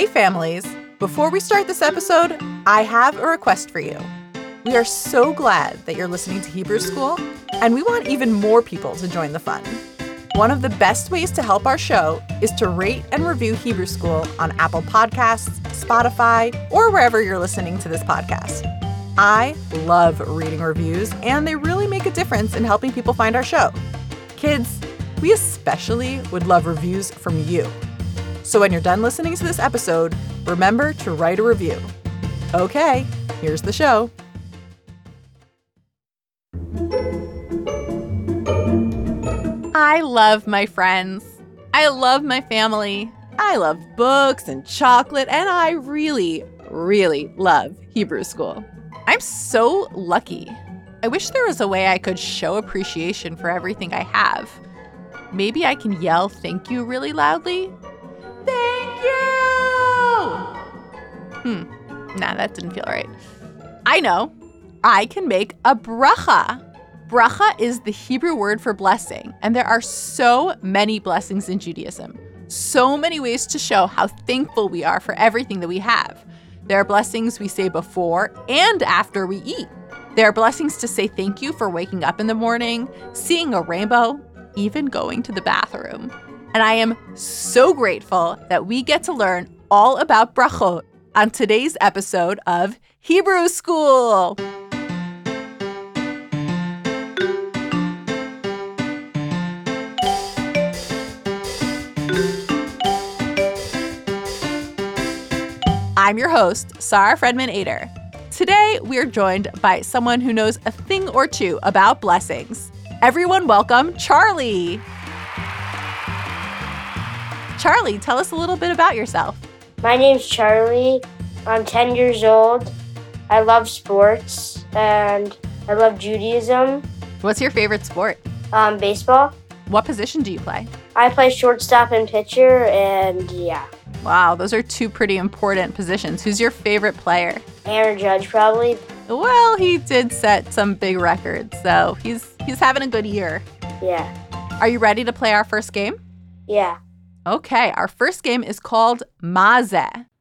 Hey, families! Before we start this episode, I have a request for you. We are so glad that you're listening to Hebrew School, and we want even more people to join the fun. One of the best ways to help our show is to rate and review Hebrew School on Apple Podcasts, Spotify, or wherever you're listening to this podcast. I love reading reviews, and they really make a difference in helping people find our show. Kids, we especially would love reviews from you. So when you're done listening to this episode, remember to write a review. Okay, here's the show. I love my friends. I love my family. I love books and chocolate, and I really, really love Hebrew school. I'm so lucky. I wish there was a way I could show appreciation for everything I have. Maybe I can yell thank you really loudly. Thank you! Hmm, nah, that didn't feel right. I know. I can make a bracha. Bracha is the Hebrew word for blessing, and there are so many blessings in Judaism. So many ways to show how thankful we are for everything that we have. There are blessings we say before and after we eat. There are blessings to say thank you for waking up in the morning, seeing a rainbow, even going to the bathroom. And I am so grateful that we get to learn all about brachot on today's episode of Hebrew School. I'm your host, Sarah Fredman Ader. Today, we are joined by someone who knows a thing or two about blessings. Everyone, welcome Charlie. Charlie, tell us a little bit about yourself. My name's Charlie. I'm 10 years old. I love sports and I love Judaism. What's your favorite sport? Um, baseball. What position do you play? I play shortstop and pitcher, and yeah. Wow, those are two pretty important positions. Who's your favorite player? Aaron Judge, probably. Well, he did set some big records, so he's he's having a good year. Yeah. Are you ready to play our first game? Yeah. Okay, our first game is called Maze.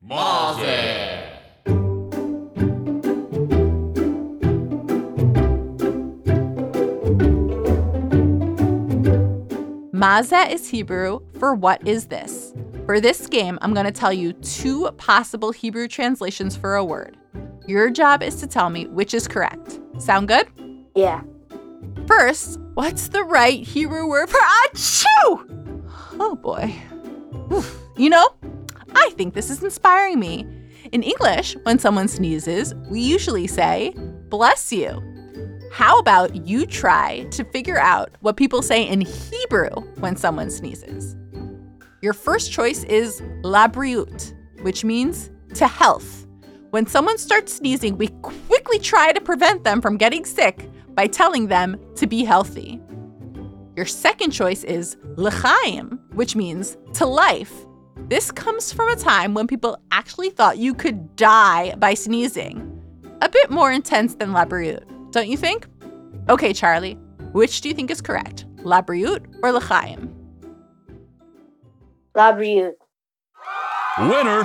Maze. Maze is Hebrew for what is this? For this game, I'm going to tell you two possible Hebrew translations for a word. Your job is to tell me which is correct. Sound good? Yeah. First, what's the right Hebrew word for ah, achoo? Oh boy. Oof. You know, I think this is inspiring me. In English, when someone sneezes, we usually say, bless you. How about you try to figure out what people say in Hebrew when someone sneezes? Your first choice is labriut, which means to health. When someone starts sneezing, we quickly try to prevent them from getting sick by telling them to be healthy. Your second choice is l'chaim, which means to life. This comes from a time when people actually thought you could die by sneezing. A bit more intense than labriut, don't you think? Okay, Charlie, which do you think is correct? Labriut or l'chaim? Labriut. Winner.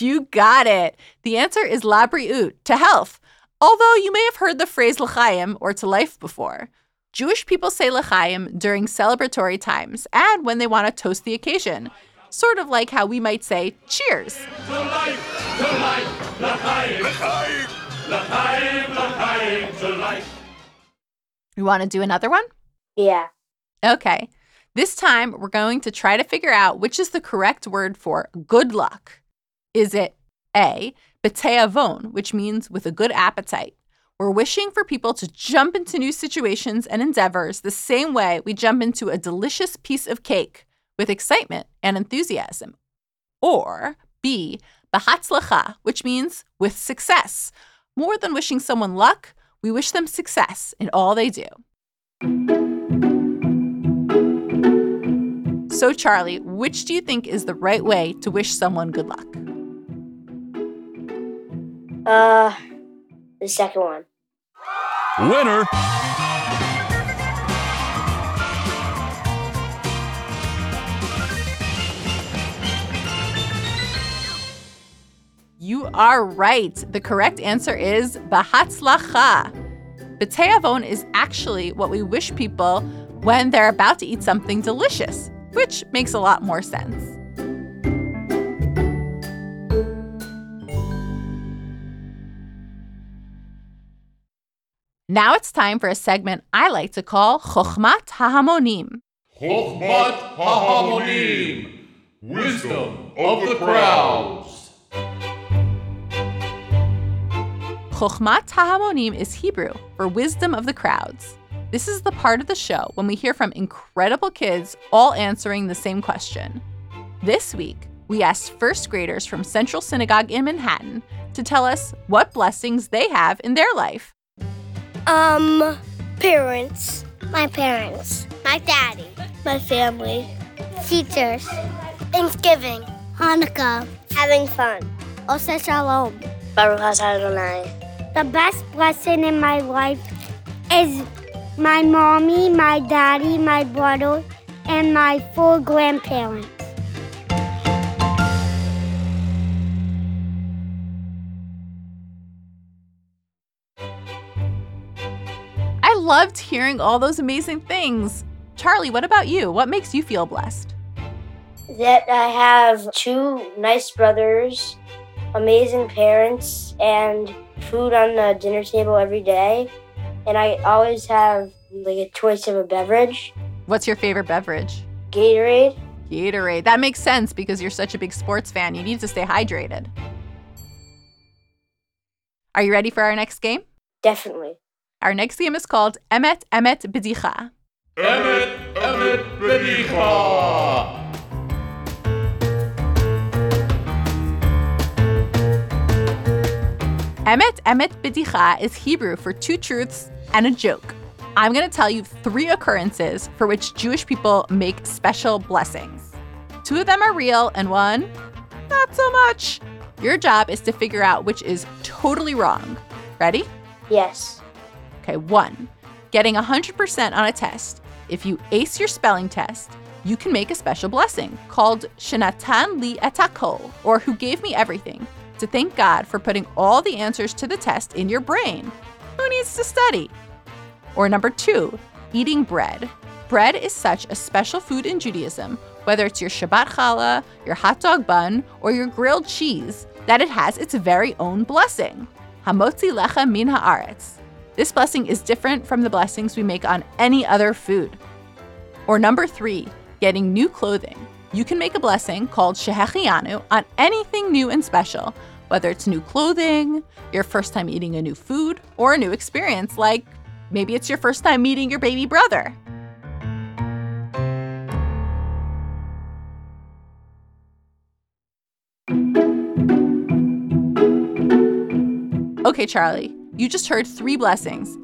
You got it. The answer is labriut, to health. Although you may have heard the phrase l'chaim or to life before. Jewish people say l'chaim during celebratory times and when they want to toast the occasion, sort of like how we might say cheers. To life, to life, l'chaim, l'chaim, l'chaim, l'chaim, to life. You want to do another one? Yeah. Okay. This time we're going to try to figure out which is the correct word for good luck. Is it A, beteavon, which means with a good appetite? We're wishing for people to jump into new situations and endeavors the same way we jump into a delicious piece of cake with excitement and enthusiasm. Or B, behatzlacha, which means with success. More than wishing someone luck, we wish them success in all they do. So, Charlie, which do you think is the right way to wish someone good luck? Uh, the second one. Winner. You are right. The correct answer is Bahatzlacha. B'teavon is actually what we wish people when they're about to eat something delicious, which makes a lot more sense. Now it's time for a segment I like to call Chochmat HaHamonim. Chochmat HaHamonim. Wisdom of the crowds. Chochmat HaHamonim is Hebrew for wisdom of the crowds. This is the part of the show when we hear from incredible kids all answering the same question. This week, we asked first graders from Central Synagogue in Manhattan to tell us what blessings they have in their life. Um, parents. My parents. My daddy. My family. Teachers. Thanksgiving. Hanukkah. Having fun. Osa Shalom. Baruch Adonai. The best blessing in my life is my mommy, my daddy, my brother, and my four grandparents. Loved hearing all those amazing things. Charlie, what about you? What makes you feel blessed? That I have two nice brothers, amazing parents, and food on the dinner table every day. And I always have like a choice of a beverage. What's your favorite beverage? Gatorade. Gatorade. That makes sense because you're such a big sports fan. You need to stay hydrated. Are you ready for our next game? Definitely. Our next game is called Emet Emet Bedicha. Emet, Emet, Bedicha. Emet Emet Bedicha is Hebrew for two truths and a joke. I'm going to tell you three occurrences for which Jewish people make special blessings. Two of them are real and one, not so much. Your job is to figure out which is totally wrong. Ready? Yes. Okay, one, getting 100% on a test. If you ace your spelling test, you can make a special blessing called Shenatan Li Etakol, or Who Gave Me Everything, to thank God for putting all the answers to the test in your brain. Who needs to study? Or number two, eating bread. Bread is such a special food in Judaism, whether it's your Shabbat challah, your hot dog bun, or your grilled cheese, that it has its very own blessing. Hamotzi lechem min haaretz. This blessing is different from the blessings we make on any other food. Or number three, getting new clothing. You can make a blessing called Shehechianu on anything new and special, whether it's new clothing, your first time eating a new food, or a new experience like maybe it's your first time meeting your baby brother. Okay, Charlie, you just heard three blessings.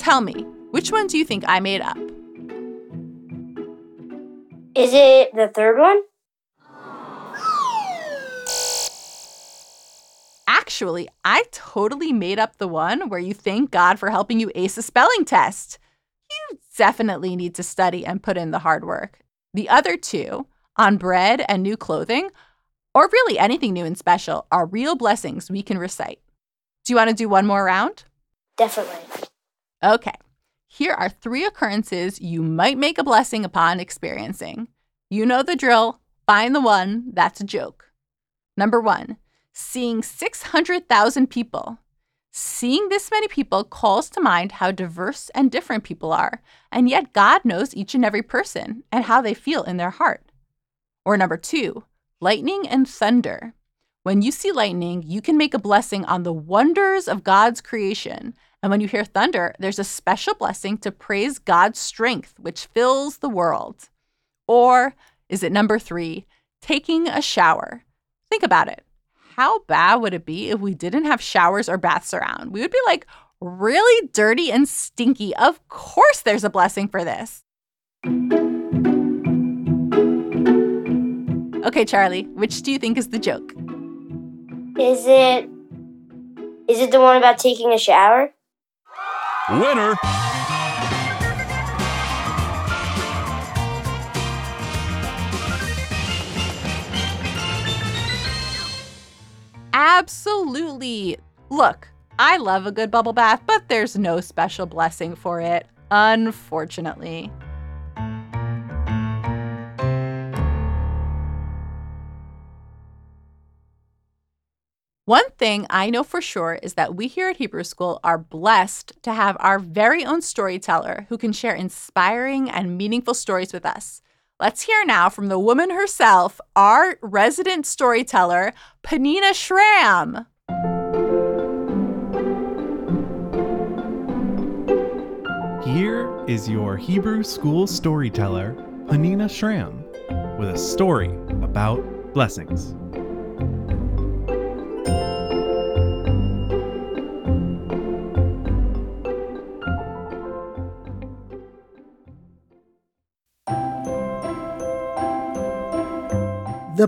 Tell me, which one do you think I made up? Is it the third one? Actually, I totally made up the one where you thank God for helping you ace a spelling test. You definitely need to study and put in the hard work. The other two, on bread and new clothing, or really anything new and special, are real blessings we can recite. Do you want to do one more round? Definitely. Okay. Here are three occurrences you might make a blessing upon experiencing. You know the drill. Find the one that's a joke. Number one, seeing 600,000 people. Seeing this many people calls to mind how diverse and different people are, and yet God knows each and every person and how they feel in their heart. Or number two, lightning and thunder. When you see lightning, you can make a blessing on the wonders of God's creation. And when you hear thunder, there's a special blessing to praise God's strength, which fills the world. Or is it number three, taking a shower? Think about it. How bad would it be if we didn't have showers or baths around? We would be like really dirty and stinky. Of course, there's a blessing for this. Okay, Charlie, which do you think is the joke? Is it is it the one about taking a shower? Winner. Absolutely. Look, I love a good bubble bath, but there's no special blessing for it, unfortunately. One thing I know for sure is that we here at Hebrew School are blessed to have our very own storyteller who can share inspiring and meaningful stories with us. Let's hear now from the woman herself, our resident storyteller, Peninnah Schram. Here is your Hebrew school storyteller, Peninnah Schram, with a story about blessings.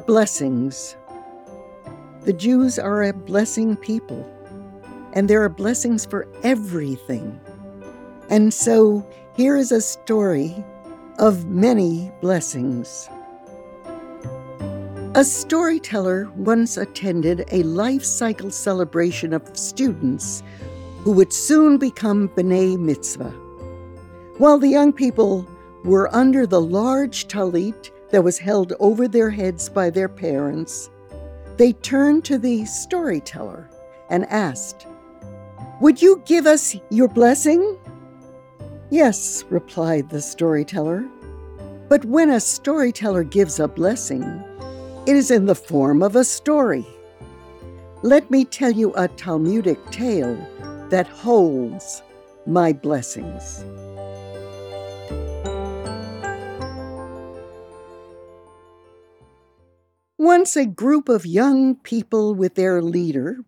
Blessings. The Jews are a blessing people, and there are blessings for everything. And so here is a story of many blessings. A storyteller once attended a life cycle celebration of students who would soon become B'nai Mitzvah. While the young people were under the large talit that was held over their heads by their parents, they turned to the storyteller and asked, Would you give us your blessing? Yes, replied the storyteller. But when a storyteller gives a blessing, it is in the form of a story. Let me tell you a Talmudic tale that holds my blessings. Once a group of young people with their leader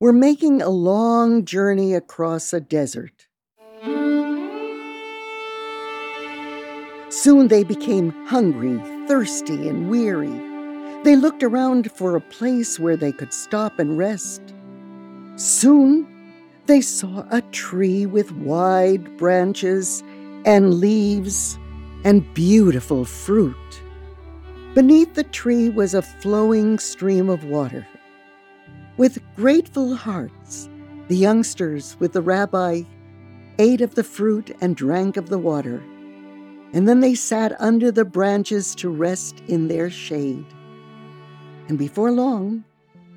were making a long journey across a desert. Soon they became hungry, thirsty, and weary. They looked around for a place where they could stop and rest. Soon they saw a tree with wide branches and leaves and beautiful fruit. Beneath the tree was a flowing stream of water. With grateful hearts, the youngsters with the rabbi ate of the fruit and drank of the water, and then they sat under the branches to rest in their shade. And before long,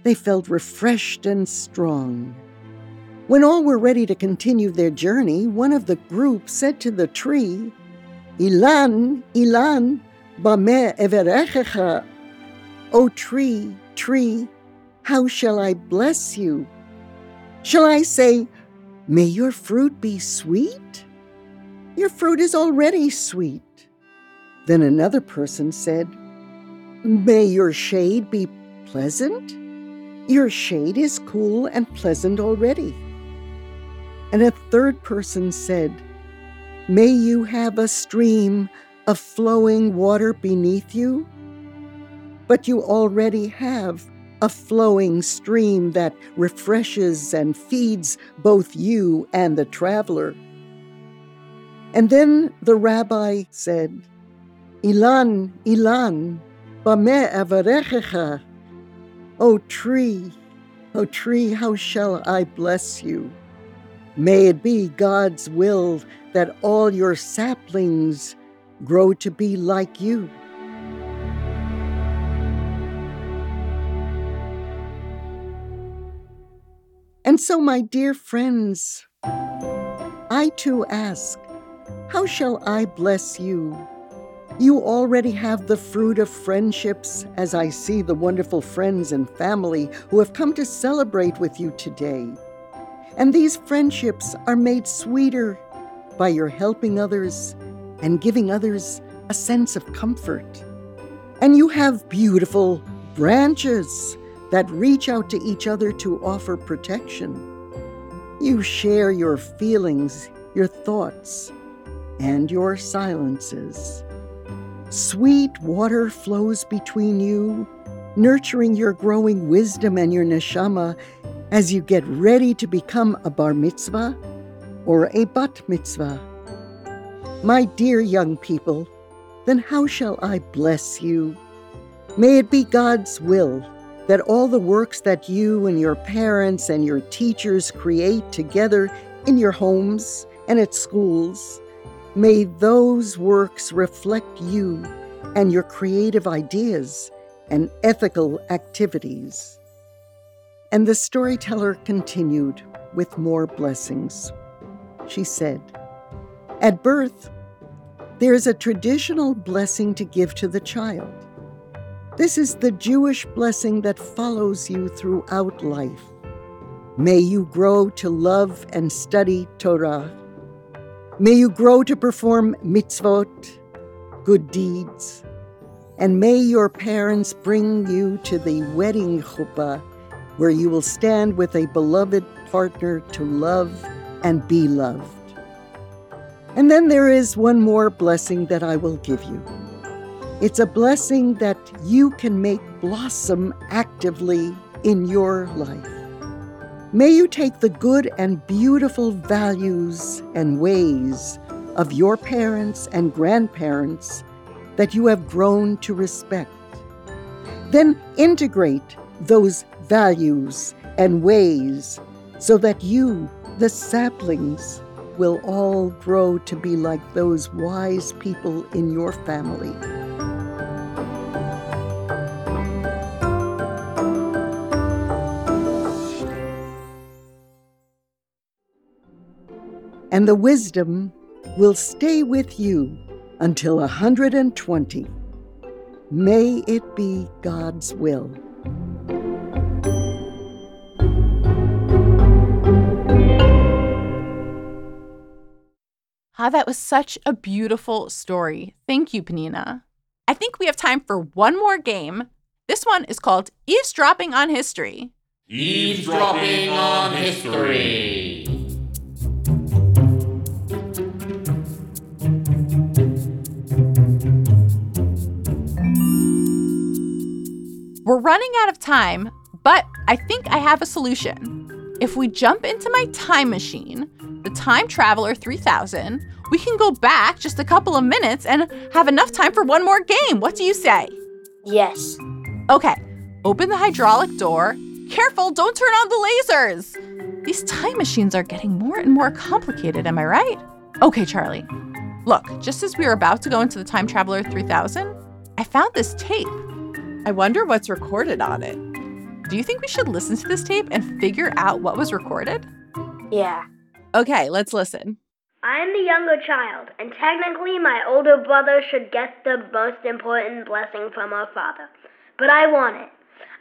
they felt refreshed and strong. When all were ready to continue their journey, one of the group said to the tree, Ilan, Ilan, Bameh everechecha. O tree, tree, how shall I bless you? Shall I say, May your fruit be sweet? Your fruit is already sweet. Then another person said, May your shade be pleasant? Your shade is cool and pleasant already. And a third person said, May you have a stream of flowing water beneath you, but you already have a flowing stream that refreshes and feeds both you and the traveler. And then the rabbi said, Ilan, Ilan, bameh avarechecha. O tree, O tree, how shall I bless you? May it be God's will that all your saplings grow to be like you. And so, my dear friends, I too ask, how shall I bless you? You already have the fruit of friendships as I see the wonderful friends and family who have come to celebrate with you today. And these friendships are made sweeter by your helping others and giving others a sense of comfort. And you have beautiful branches that reach out to each other to offer protection. You share your feelings, your thoughts, and your silences. Sweet water flows between you, nurturing your growing wisdom and your neshama as you get ready to become a bar mitzvah or a bat mitzvah. My dear young people, then how shall I bless you? May it be God's will that all the works that you and your parents and your teachers create together in your homes and at schools, may those works reflect you and your creative ideas and ethical activities. And the storyteller continued with more blessings. She said, At birth, there is a traditional blessing to give to the child. This is the Jewish blessing that follows you throughout life. May you grow to love and study Torah. May you grow to perform mitzvot, good deeds. And may your parents bring you to the wedding chuppah, where you will stand with a beloved partner to love and be loved. And then there is one more blessing that I will give you. It's a blessing that you can make blossom actively in your life. May you take the good and beautiful values and ways of your parents and grandparents that you have grown to respect. Then integrate those values and ways so that you, the saplings, will all grow to be like those wise people in your family. And the wisdom will stay with you until a 120. May it be God's will. Ah, that was such a beautiful story. Thank you, Peninnah. I think we have time for one more game. This one is called Eavesdropping on History. Eavesdropping on history. We're running out of time, but I think I have a solution. If we jump into my time machine, the Time Traveler 3000, we can go back just a couple of minutes and have enough time for one more game. What do you say? Yes. Okay, open the hydraulic door. Careful, don't turn on the lasers. These time machines are getting more and more complicated, am I right? Okay, Charlie. Look, just as we were about to go into the Time Traveler 3000, I found this tape. I wonder what's recorded on it. Do you think we should listen to this tape and figure out what was recorded? Yeah. Okay, let's listen. I am the younger child, and technically my older brother should get the most important blessing from our father. But I want it.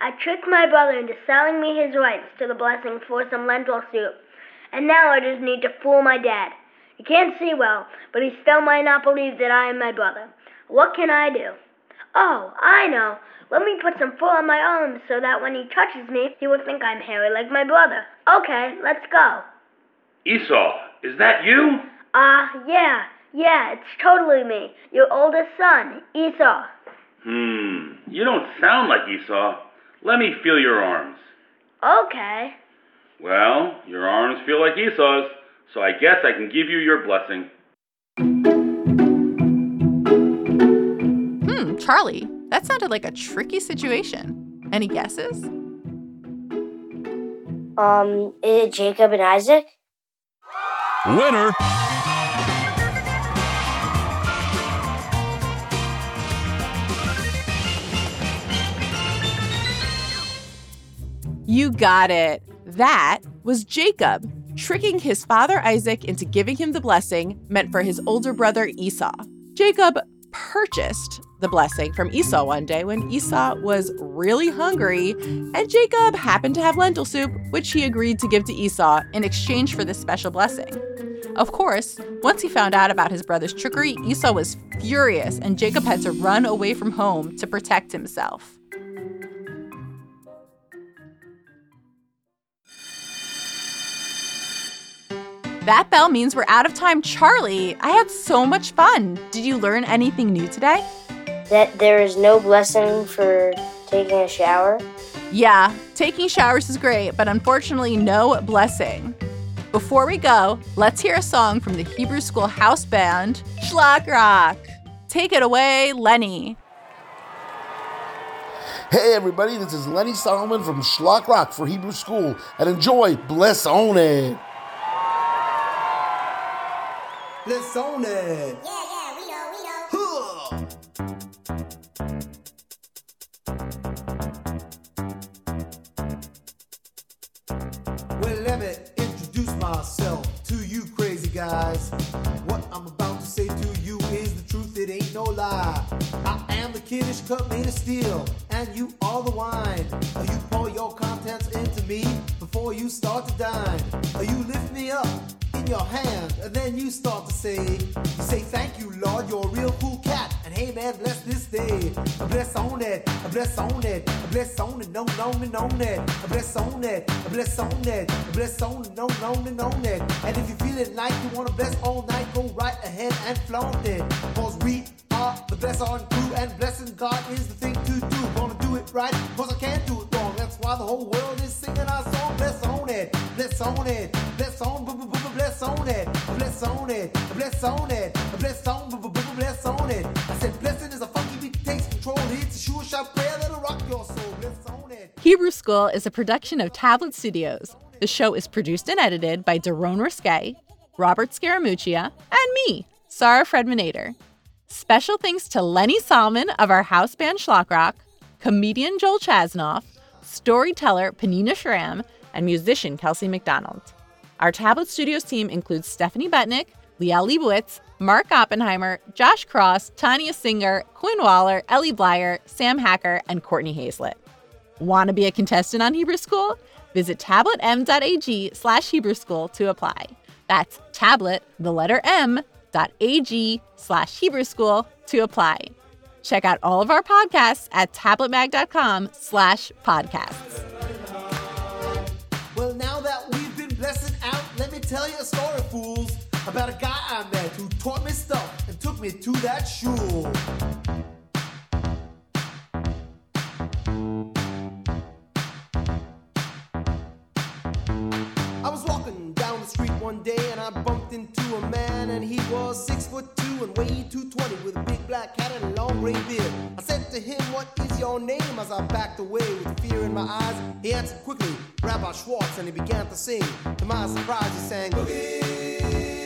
I tricked my brother into selling me his rights to the blessing for some lentil soup, and now I just need to fool my dad. He can't see well, but he still might not believe that I am my brother. What can I do? Oh, I know. Let me put some fur on my arms so that when he touches me, he will think I'm hairy like my brother. Okay, let's go. Esau, is that you? Ah, uh, yeah, yeah, it's totally me, your oldest son, Esau. Hmm, you don't sound like Esau. Let me feel your arms. Okay. Well, your arms feel like Esau's, so I guess I can give you your blessing. Hmm, Charlie, that sounded like a tricky situation. Any guesses? Um, is it Jacob and Isaac? Winner. You got it. That was Jacob, tricking his father Isaac into giving him the blessing meant for his older brother Esau. Jacob purchased the blessing from Esau one day when Esau was really hungry, and Jacob happened to have lentil soup, which he agreed to give to Esau in exchange for this special blessing. Of course, once he found out about his brother's trickery, Esau was furious, and Jacob had to run away from home to protect himself. That bell means we're out of time. Charlie, I had so much fun. Did you learn anything new today? That there is no blessing for taking a shower? Yeah, taking showers is great, but unfortunately, no blessing. Before we go, let's hear a song from the Hebrew School House Band, Shlock Rock. Take it away, Lenny. Hey everybody, this is Lenny Solomon from Shlock Rock for Hebrew School, and enjoy Bless On It. Let's own it. Yeah, no lie. I am the kiddush cup made of steel, and you are the wine. You pour your contents into me before you start to dine. You lift me up in your hand, and then you start to say, you say, thank you, Lord, you're a real cool cat. And hey, man, bless this day. Bless on it, bless on it, bless on it, no, no, no, no, it. Bless on it, bless on it, bless on it, no, no, no, no, it. And if you feeling like you wanna bless all night, go right ahead and flaunt it. Cause we the bless on crew, and blessing God is the thing to do. Gonna do it right, cause I can't do it wrong. That's why the whole world is singing our song. Bless on it, bless on it, bless on, bless on it, bless on it, bless on it, bless on, bless on it. I said, blessing is a funky beat, takes control. It's a sure shot prayer that'll rock your soul. Bless on it. Hebrew School is a production of Tablet Studios. The show is produced and edited by Daron Risque, Robert Scaramuccia, and me, Sarah Fredman Ader. Special thanks to Lenny Solomon of our house band Shlock Rock, comedian Joel Chasnoff, storyteller Peninnah Schram, and musician Kelsey McDonald. Our Tablet Studios team includes Stephanie Butnick, Liel Leibovitz, Mark Oppenheimer, Josh Cross, Tanya Singer, Quinn Waller, Ellie Blyer, Sam Hacker, and Courtney Hazlett. Want to be a contestant on Hebrew School? Visit tabletm.ag slash Hebrew School to apply. That's tablet, the letter M, dot ag slash School to apply. Check out all of our podcasts at tabletmag.com slash podcasts. Well, now that we've been blessing out, let me tell you a story, fools, about a guy I met who taught me stuff and took me to that shul. Two weighed 220 with a big black hat and a long gray beard. I said to him, What is your name? As I backed away with fear in my eyes, he answered quickly, Rabbi Schwartz, and he began to sing. To my surprise, he sang, Boogie